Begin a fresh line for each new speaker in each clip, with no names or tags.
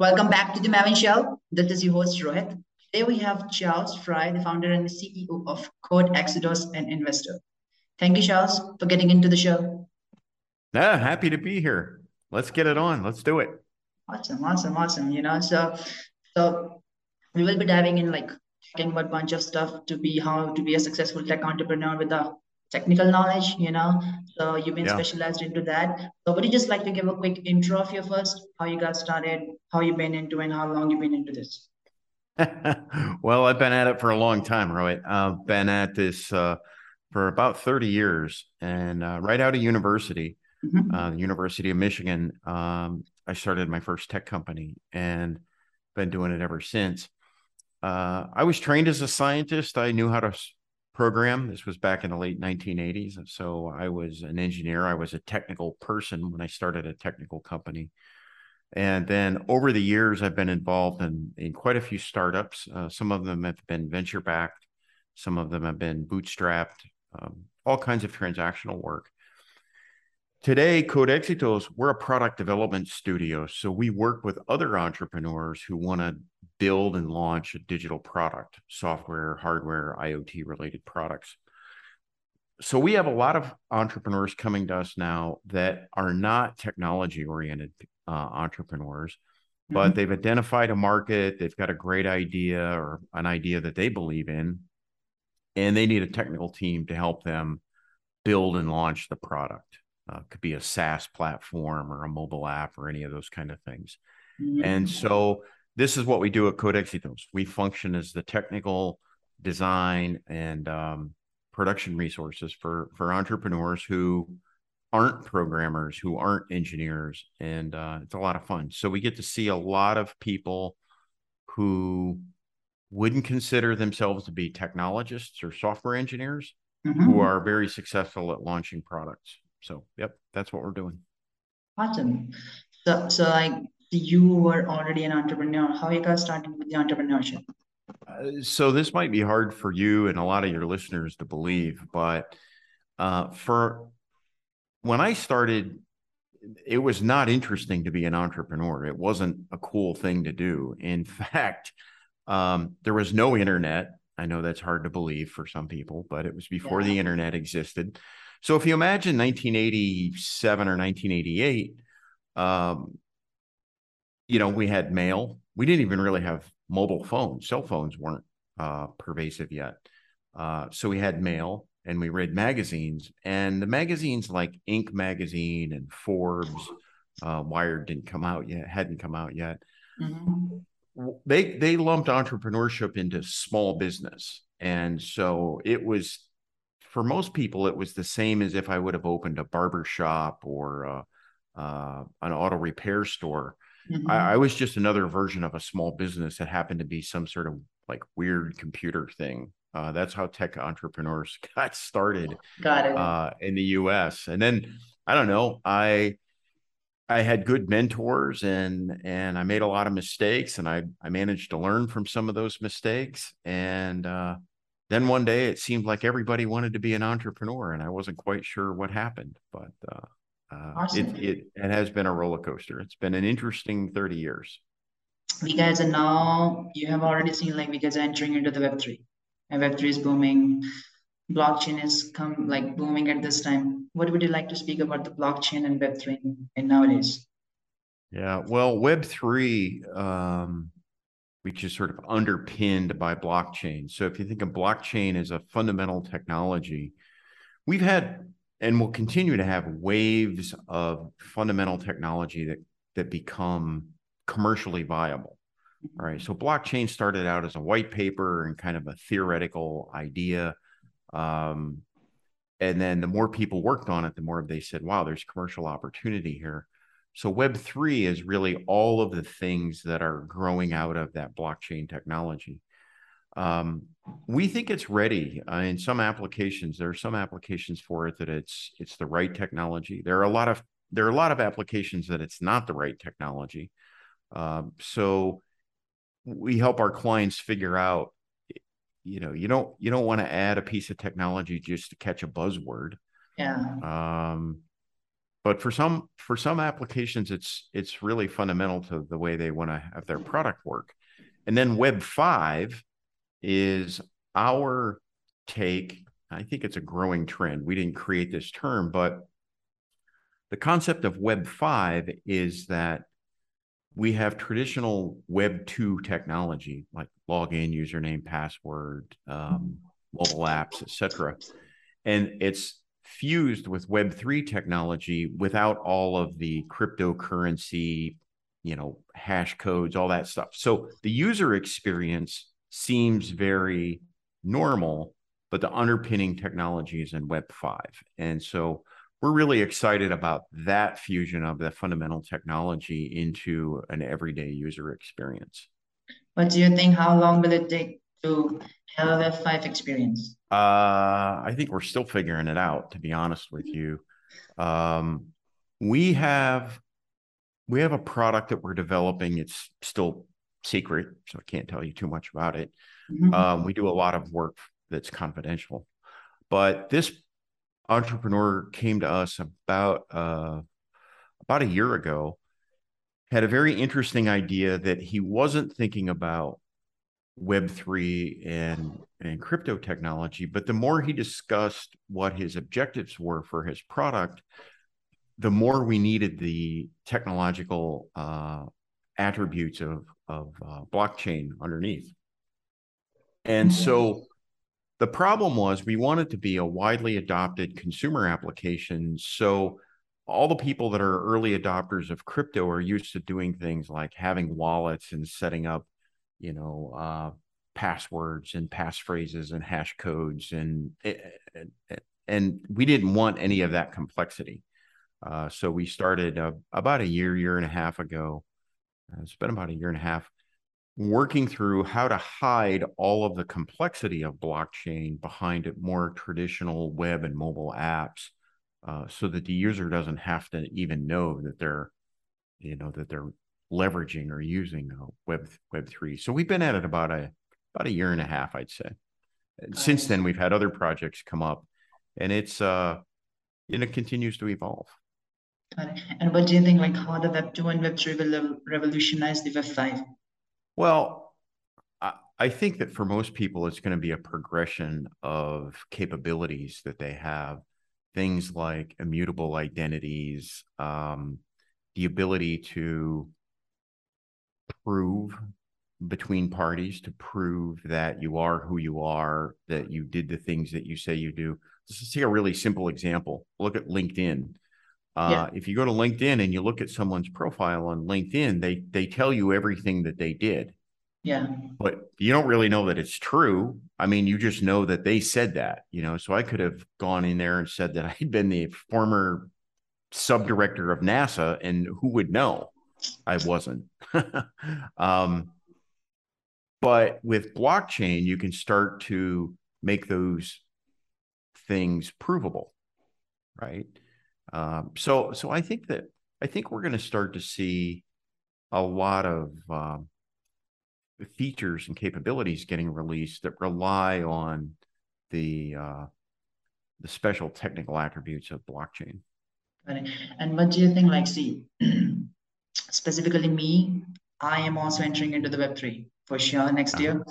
Welcome back to the Maven Show. This is your host Rohit. Today we have Charles Fry, the founder and the CEO of Code Exitos and investor. Thank you, Charles, for getting into the show.
Yeah, happy to be here. Let's get it on. Let's do it.
Awesome, awesome, awesome. You know, so so we will be diving in like talking about a bunch of stuff to be how to be a successful tech entrepreneur with a technical knowledge, you know. So you've been yeah. specialized into that. So would you just like to give a quick intro of you first, how you got started, how you've been into and how long you've been into this?
well, I've been at it for a long time, right? I've been at this uh, for about 30 years and uh, right out of university, mm-hmm. uh, the University of Michigan, um, I started my first tech company and been doing it ever since. Uh, I was trained as a scientist. I knew how to program. This was back in the late 1980s. And so I was an engineer. I was a technical person when I started a technical company. And then over the years, I've been involved in, in quite a few startups. Uh, some of them have been venture backed, some of them have been bootstrapped, um, all kinds of transactional work. Today, Code Exitos, we're a product development studio. So we work with other entrepreneurs who want to build and launch a digital product, software, hardware, IoT related products. So we have a lot of entrepreneurs coming to us now that are not technology oriented uh, entrepreneurs, mm-hmm. but they've identified a market, they've got a great idea or an idea that they believe in, and they need a technical team to help them build and launch the product. Uh, could be a SaaS platform or a mobile app or any of those kind of things. Mm-hmm. And so this is what we do at Code Exitos. We function as the technical design and um, production resources for for entrepreneurs who aren't programmers, who aren't engineers, and uh, it's a lot of fun. So we get to see a lot of people who wouldn't consider themselves to be technologists or software engineers mm-hmm. who are very successful at launching products. So, yep, that's what we're doing.
Awesome. So, so like you were already an entrepreneur. How you got started with the entrepreneurship?
Uh, so this might be hard for you and a lot of your listeners to believe, but uh, for when I started, it was not interesting to be an entrepreneur. It wasn't a cool thing to do. In fact, um, there was no internet. I know that's hard to believe for some people, but it was before yeah. the internet existed. So if you imagine 1987 or 1988, um, you know, we had mail. We didn't even really have mobile phones. Cell phones weren't uh, pervasive yet. Uh, so we had mail and we read magazines. And the magazines like Inc. magazine and Forbes, uh, Wired didn't come out yet, hadn't come out yet. Mm-hmm. They they lumped entrepreneurship into small business, and so it was for most people, it was the same as if I would have opened a barber shop or uh, uh, an auto repair store. Mm-hmm. I, I, was just another version of a small business that happened to be some sort of like weird computer thing. Uh, that's how tech entrepreneurs got started
got it.
Uh, in the U.S. And then I don't know, I I had good mentors and and I made a lot of mistakes and I I managed to learn from some of those mistakes and uh, then one day it seemed like everybody wanted to be an entrepreneur and i wasn't quite sure what happened but uh, uh, awesome. it, it, it has been a roller coaster. It's been an interesting 30 years.
We guys are now you have already seen like we guys are entering into the web3 and web3 is booming. Blockchain is come like booming at this time. What would you like to speak about the blockchain and web3 and nowadays?
Yeah well web3 um which is sort of underpinned by blockchain. So if you think of blockchain as a fundamental technology, we've had and we'll continue to have waves of fundamental technology that that become commercially viable. All right. So blockchain started out as a white paper and kind of a theoretical idea. Um, and then the more people worked on it, the more they said, wow, there's commercial opportunity here. So Web3 is really all of the things that are growing out of that blockchain technology. Um, we think it's ready uh, in some applications. There are some applications for it that it's it's the right technology. There are a lot of there are a lot of applications that it's not the right technology. Um, so we help our clients figure out. You know, you don't you don't want to add a piece of technology just to catch a buzzword.
Yeah.
Um, but for some for some applications, it's it's really fundamental to the way they want to have their product work. And then Web five is our take. I think it's a growing trend. We didn't create this term, but the concept of Web five is that we have traditional Web 2 technology like login, username, password, um, mobile apps, etc. And it's fused with Web 3 technology without all of the cryptocurrency, you know, hash codes, all that stuff. So the user experience seems very normal, but the underpinning technology is in Web 5. And so we're really excited about that fusion of the fundamental technology into an everyday user experience.
What do you think? How long will it take to have a Web 5 experience?
Uh, I think we're still figuring it out, to be honest with you. Um, we have we have a product that we're developing. It's still secret, so I can't tell you too much about it. Mm-hmm. Um, we do a lot of work that's confidential, but this entrepreneur came to us about uh, about a year ago had a very interesting idea that he wasn't thinking about web3 and and crypto technology but the more he discussed what his objectives were for his product the more we needed the technological uh, attributes of of uh, blockchain underneath and mm-hmm. so the problem was we wanted to be a widely adopted consumer application. So all the people that are early adopters of crypto are used to doing things like having wallets and setting up, you know, uh, passwords and passphrases and hash codes and eh, eh, eh, and we didn't want any of that complexity. Uh, so we started uh, about a year, year and a half ago. Uh, it's been about a year and a half working through how to hide all of the complexity of blockchain behind more traditional web and mobile apps uh, so that the user doesn't have to even know that they're you know that they're leveraging or using uh, web web 3 so we've been at it about a about a year and a half i'd say. And since then we've had other projects come up and it's uh and it continues to evolve
and what do you think like how the web 2 and web 3 will revolutionize the web 5
well, I, I think that for most people, it's going to be a progression of capabilities that they have. Things like immutable identities, um, the ability to prove between parties to prove that you are who you are, that you did the things that you say you do. Let's take a really simple example. Look at LinkedIn. Uh, yeah. If you go to LinkedIn and you look at someone's profile on LinkedIn, they they tell you everything that they did.
Yeah.
But you don't really know that it's true. I mean, you just know that they said that, you know. So I could have gone in there and said that I'd been the former subdirector of NASA, and who would know? I wasn't. um, but with blockchain, you can start to make those things provable, right? Um, so so I think that I think we're going to start to see a lot of um, features and capabilities getting released that rely on the uh, the special technical attributes of blockchain.
And what do you think? Like, see, specifically me, I am also entering into the Web three for sure next uh-huh. year.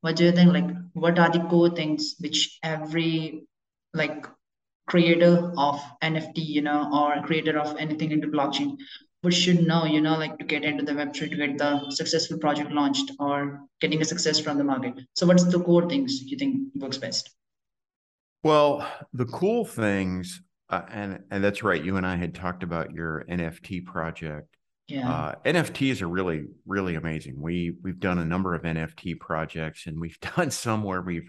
What do you think? Like, what are the core things which every like creator of NFT, you know, or creator of anything into blockchain would should know, you know, like to get into the Web3 to get the successful project launched or getting a success from the market. So what's the core things you think works best?
Well, the cool things, uh, and and that's right. You and I had talked about your NFT project.
Yeah. Uh,
NFTs are really really amazing. We we've done a number of NFT projects, and we've done some where we've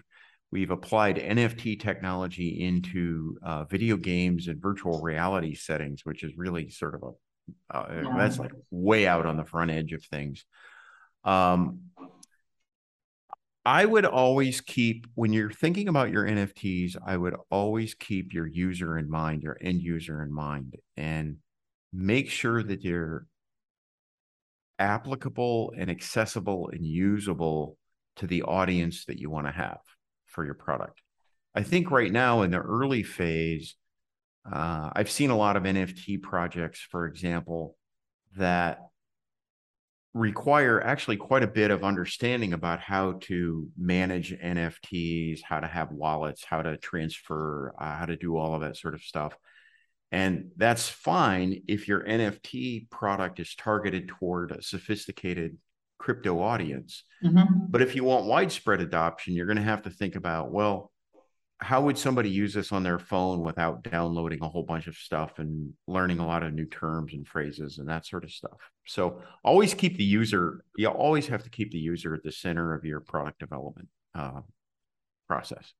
we've applied NFT technology into uh, video games and virtual reality settings, which is really sort of a uh, yeah. That's like way out on the front edge of things. Um, I would always keep when you're thinking about your NFTs, I would always keep your user in mind, your end user in mind, and make sure that they're applicable and accessible and usable to the audience that you want to have for your product. I think right now in the early phase, uh, I've seen a lot of NFT projects, for example, that require actually quite a bit of understanding about how to manage NFTs, how to have wallets, how to transfer, uh, how to do all of that sort of stuff. And that's fine if your NFT product is targeted toward a sophisticated crypto audience. Mm-hmm. But if you want widespread adoption, you're going to have to think about, well, how would somebody use this on their phone without downloading a whole bunch of stuff and learning a lot of new terms and phrases and that sort of stuff so always keep the user you always have to keep the user at the center of your product development uh, process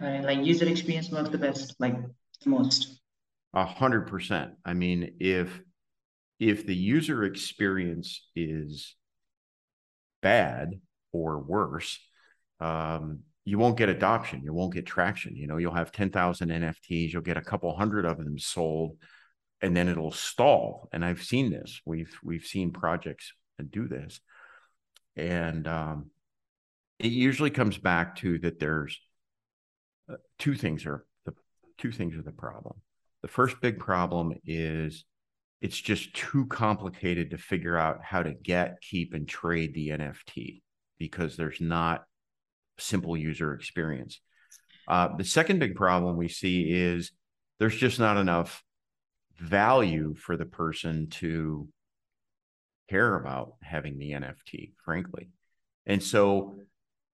like user experience works the best like the most
a hundred percent i mean if if the user experience is bad or worse um, you won't get adoption. You won't get traction. You know, you'll have 10,000 NFTs, you'll get a couple hundred of them sold, and then it'll stall. And I've seen this. We've we've seen projects do this. And um, it usually comes back to that there's uh, two things are the two things are the problem. The first big problem is it's just too complicated to figure out how to get, keep, and trade the NFT because there's not simple user experience. Uh, the second big problem we see is there's just not enough value for the person to care about having the NFT, frankly. And so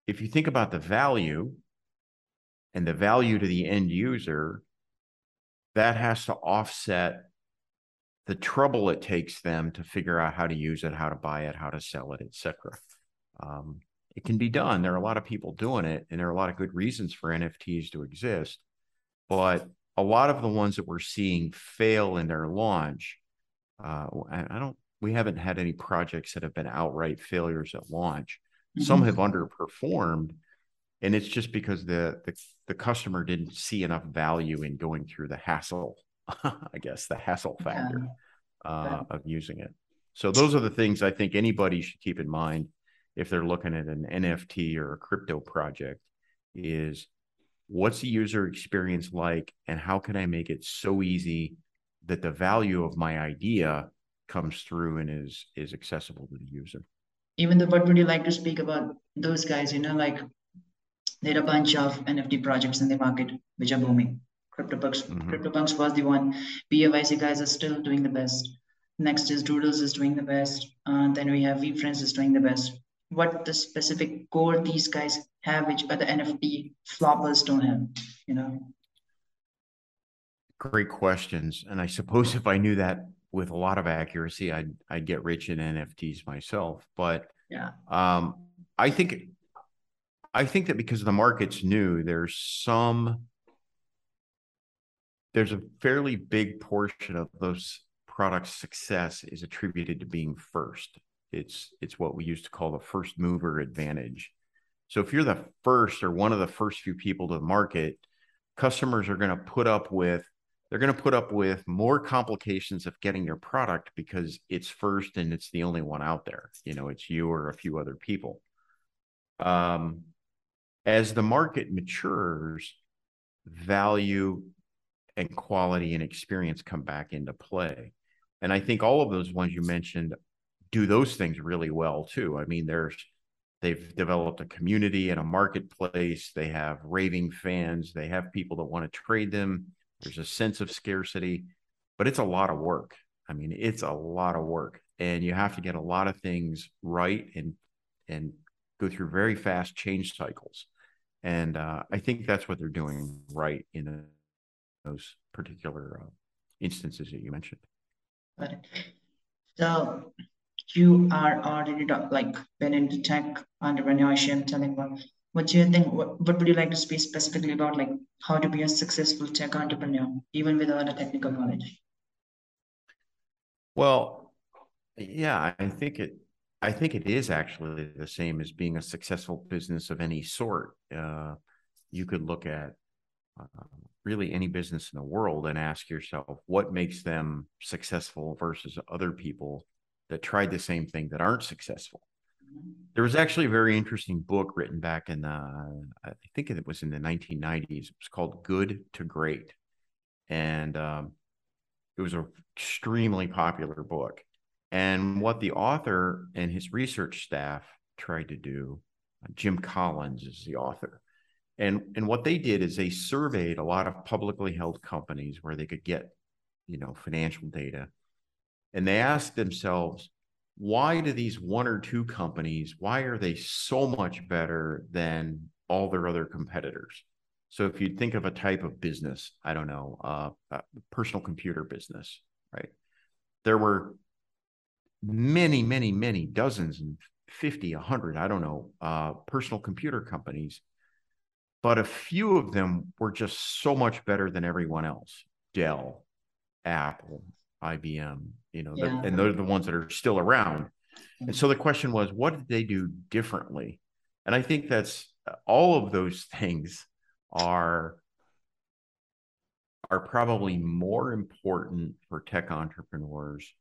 if you think about the value and the value to the end user, that has to offset the trouble it takes them to figure out how to use it, how to buy it, how to sell it, etc. Um, it can be done. There are a lot of people doing it, and there are a lot of good reasons for NFTs to exist. But a lot of the ones that we're seeing fail in their launch, uh, I don't. We haven't had any projects that have been outright failures at launch. Mm-hmm. Some have underperformed, and it's just because the, the the customer didn't see enough value in going through the hassle. I guess the hassle factor yeah. uh, of using it. So those are the things I think anybody should keep in mind if they're looking at an NFT or a crypto project is what's the user experience like and how can I make it so easy that the value of my idea comes through and is is accessible to the user.
Even though what would you like to speak about those guys, you know, like there are a bunch of NFT projects in the market which are booming. CryptoPunks, mm-hmm. CryptoPunks was the one. BAYC guys are still doing the best. Next is Doodles is doing the best. And then we have VeeFriends is doing the best what the specific core these guys have, which other NFT floppers don't have, you know?
Great questions. And I suppose if I knew that with a lot of accuracy, I'd I'd get rich in NFTs myself. But
yeah,
um, I think I think that because the market's new, there's some there's a fairly big portion of those products' success is attributed to being first. It's it's what we used to call the first mover advantage. So if you're the first or one of the first few people to market, customers are going to put up with they're going to put up with more complications of getting your product because it's first and it's the only one out there. You know, it's you or a few other people. Um, as the market matures, value and quality and experience come back into play. And I think all of those ones you mentioned do those things really well too. I mean, there's they've developed a community and a marketplace. They have raving fans. They have people that want to trade them. There's a sense of scarcity, but it's a lot of work. I mean, it's a lot of work, and you have to get a lot of things right and and go through very fast change cycles. And uh, I think that's what they're doing right in those particular uh, instances that you mentioned.
So you are already like been into tech entrepreneurship, telling what what do you think? What, what would you like to speak specifically about, like how to be a successful tech entrepreneur, even without a technical knowledge?
Well, yeah, I think it. I think it is actually the same as being a successful business of any sort. Uh, you could look at uh, really any business in the world and ask yourself what makes them successful versus other people that tried the same thing that aren't successful. There was actually a very interesting book written back in, the, I think it was in the 1990s. It was called Good to Great. and um, it was an extremely popular book. And what the author and his research staff tried to do, Jim Collins is the author. And, and what they did is they surveyed a lot of publicly held companies where they could get, you know, financial data. And they asked themselves, why do these one or two companies, why are they so much better than all their other competitors? So if you think of a type of business, I don't know, uh, a personal computer business, right? There were many, many, many dozens and 50, 100, I don't know, uh, personal computer companies, but a few of them were just so much better than everyone else. Dell, Apple, IBM, you know, yeah. and they're the ones that are still around. And so the question was, what did they do differently? And I think that's all of those things are are probably more important for tech entrepreneurs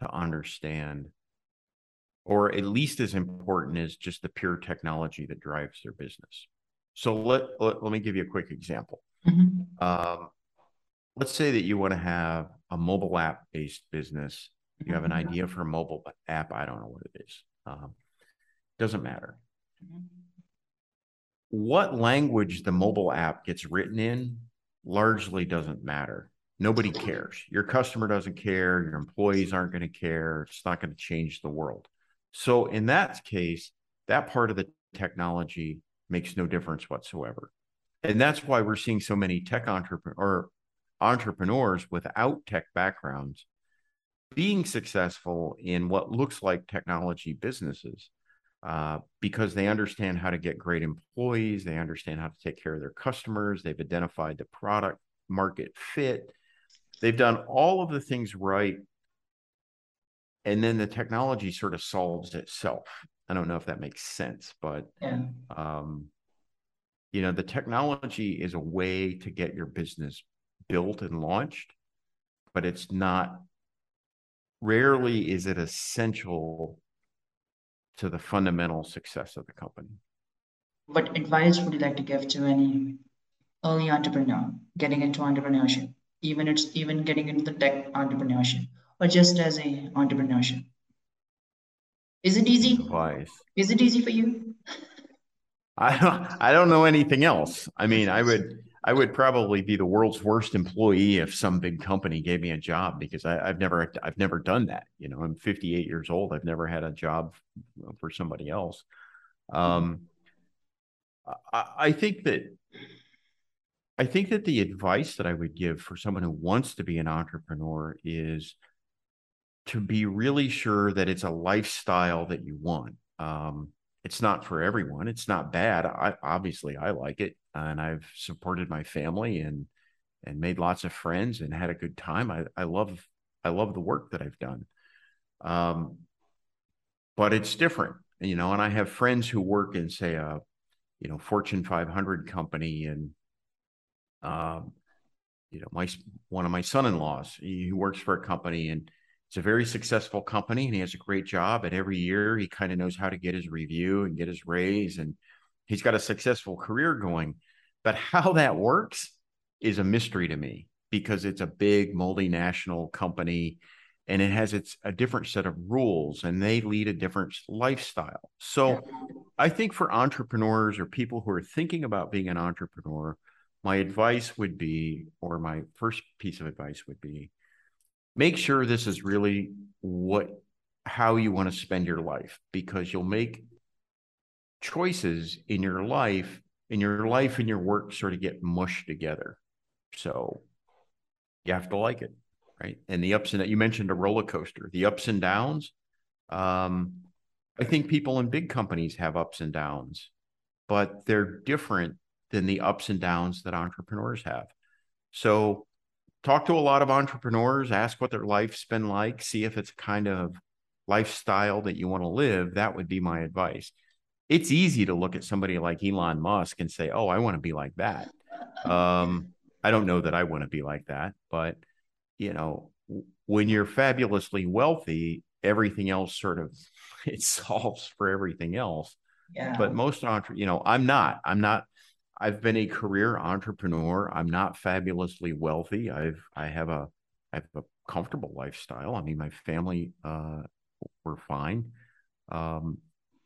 to understand or at least as important as just the pure technology that drives their business so let let, let me give you a quick example mm-hmm. um, let's say that you want to have a mobile app based business you have an mm-hmm. idea for a mobile app i don't know what it is um, doesn't matter what language the mobile app gets written in largely doesn't matter. Nobody cares. Your customer doesn't care. Your employees aren't going to care. It's not going to change the world. So, in that case, that part of the technology makes no difference whatsoever. And that's why we're seeing so many tech entrepreneur or entrepreneurs without tech backgrounds being successful in what looks like technology businesses uh, because they understand how to get great employees, they understand how to take care of their customers, they've identified the product market fit, they've done all of the things right. And then the technology sort of solves itself. I don't know if that makes sense, but yeah. um, you know, the technology is a way to get your business built and launched, but it's not rarely is it essential to the fundamental success of the company.
What advice would you like to give to any early entrepreneur getting into entrepreneurship, even it's even getting into the tech entrepreneurship, or just as a entrepreneurship? Is it easy? Advice. Is it easy for you?
I don't I don't know anything else. I mean, I would I would probably be the world's worst employee if some big company gave me a job because I, have never I've never done that. You know, I'm 58 years old. I've never had a job for somebody else. Um, I, I think that I think that the advice that I would give for someone who wants to be an entrepreneur is to be really sure that it's a lifestyle that you want. Um, it's not for everyone. It's not bad. I obviously I like it and I've supported my family and and made lots of friends and had a good time. I, I love I love the work that I've done. Um, but it's different, you know, and I have friends who work in say a you know Fortune 500 company and um, you know my one of my son-in-laws he works for a company and it's a very successful company and he has a great job and every year he kind of knows how to get his review and get his raise and he's got a successful career going but how that works is a mystery to me because it's a big multinational company and it has its a different set of rules and they lead a different lifestyle. So I think for entrepreneurs or people who are thinking about being an entrepreneur, my advice would be or my first piece of advice would be make sure this is really what how you want to spend your life because you'll make choices in your life and your life and your work sort of get mushed together. So you have to like it, right? And the ups and that you mentioned a roller coaster, the ups and downs. Um, I think people in big companies have ups and downs, but they're different than the ups and downs that entrepreneurs have. So talk to a lot of entrepreneurs, ask what their life's been like, see if it's a kind of lifestyle that you want to live. That would be my advice it's easy to look at somebody like Elon Musk and say, "Oh, I want to be like that." Um, I don't know that I want to be like that, but you know, when you're fabulously wealthy, everything else sort of it solves for everything else. Yeah. But most entre, you know, I'm not. I'm not. I've been a career entrepreneur. I'm not fabulously wealthy. I've I have a I have a comfortable lifestyle. I mean, my family uh, were fine, um,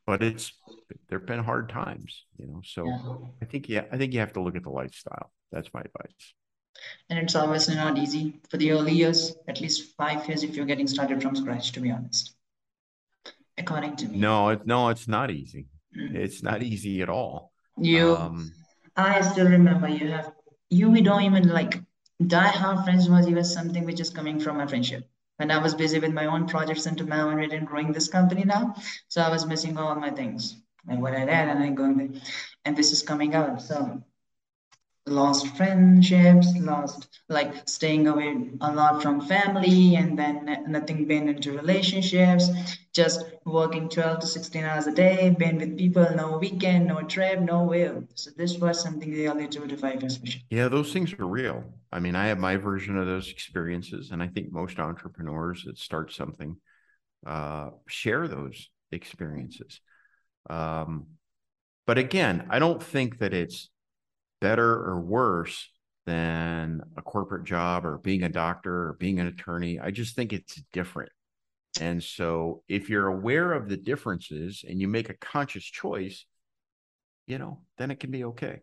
but it's there've been hard times, you know. So yeah. I think yeah, I think you have to look at the lifestyle. That's my advice.
And it's obviously not easy for the early years, at least five years if you're getting started from scratch. To be honest, according to me.
No, it, no, it's not easy. Mm. It's not easy at all.
You, um, I still remember you have you. We don't even like die hard friends was even something which is coming from my friendship. When I was busy with my own projects and into Mavenwit and growing this company now, so I was missing all my things And what I did and I going, and this is coming out. So lost friendships, lost like staying away a lot from family, and then nothing been into relationships, just working 12 to 16 hours a day, been with people, no weekend, no trip, no will. So this was something really two to five years.
Yeah, those things are real. I mean, I have my version of those experiences, and I think most entrepreneurs that start something uh, share those experiences. Um, but again, I don't think that it's better or worse than a corporate job or being a doctor or being an attorney. I just think it's different. And so if you're aware of the differences and you make a conscious choice, you know, then it can be okay.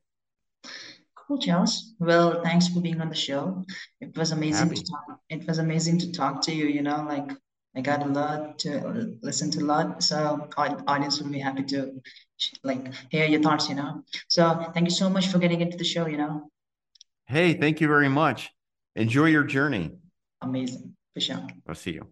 Cool, Charles. Well, thanks for being on the show. It was amazing Happy. to talk. It was amazing to talk to you. You know, like I got a lot to listen to a lot. So audience will be happy to like hear your thoughts, you know. So thank you so much for getting into the show, you know.
Hey, thank you very much. Enjoy your journey.
Amazing. For sure.
I'll see you.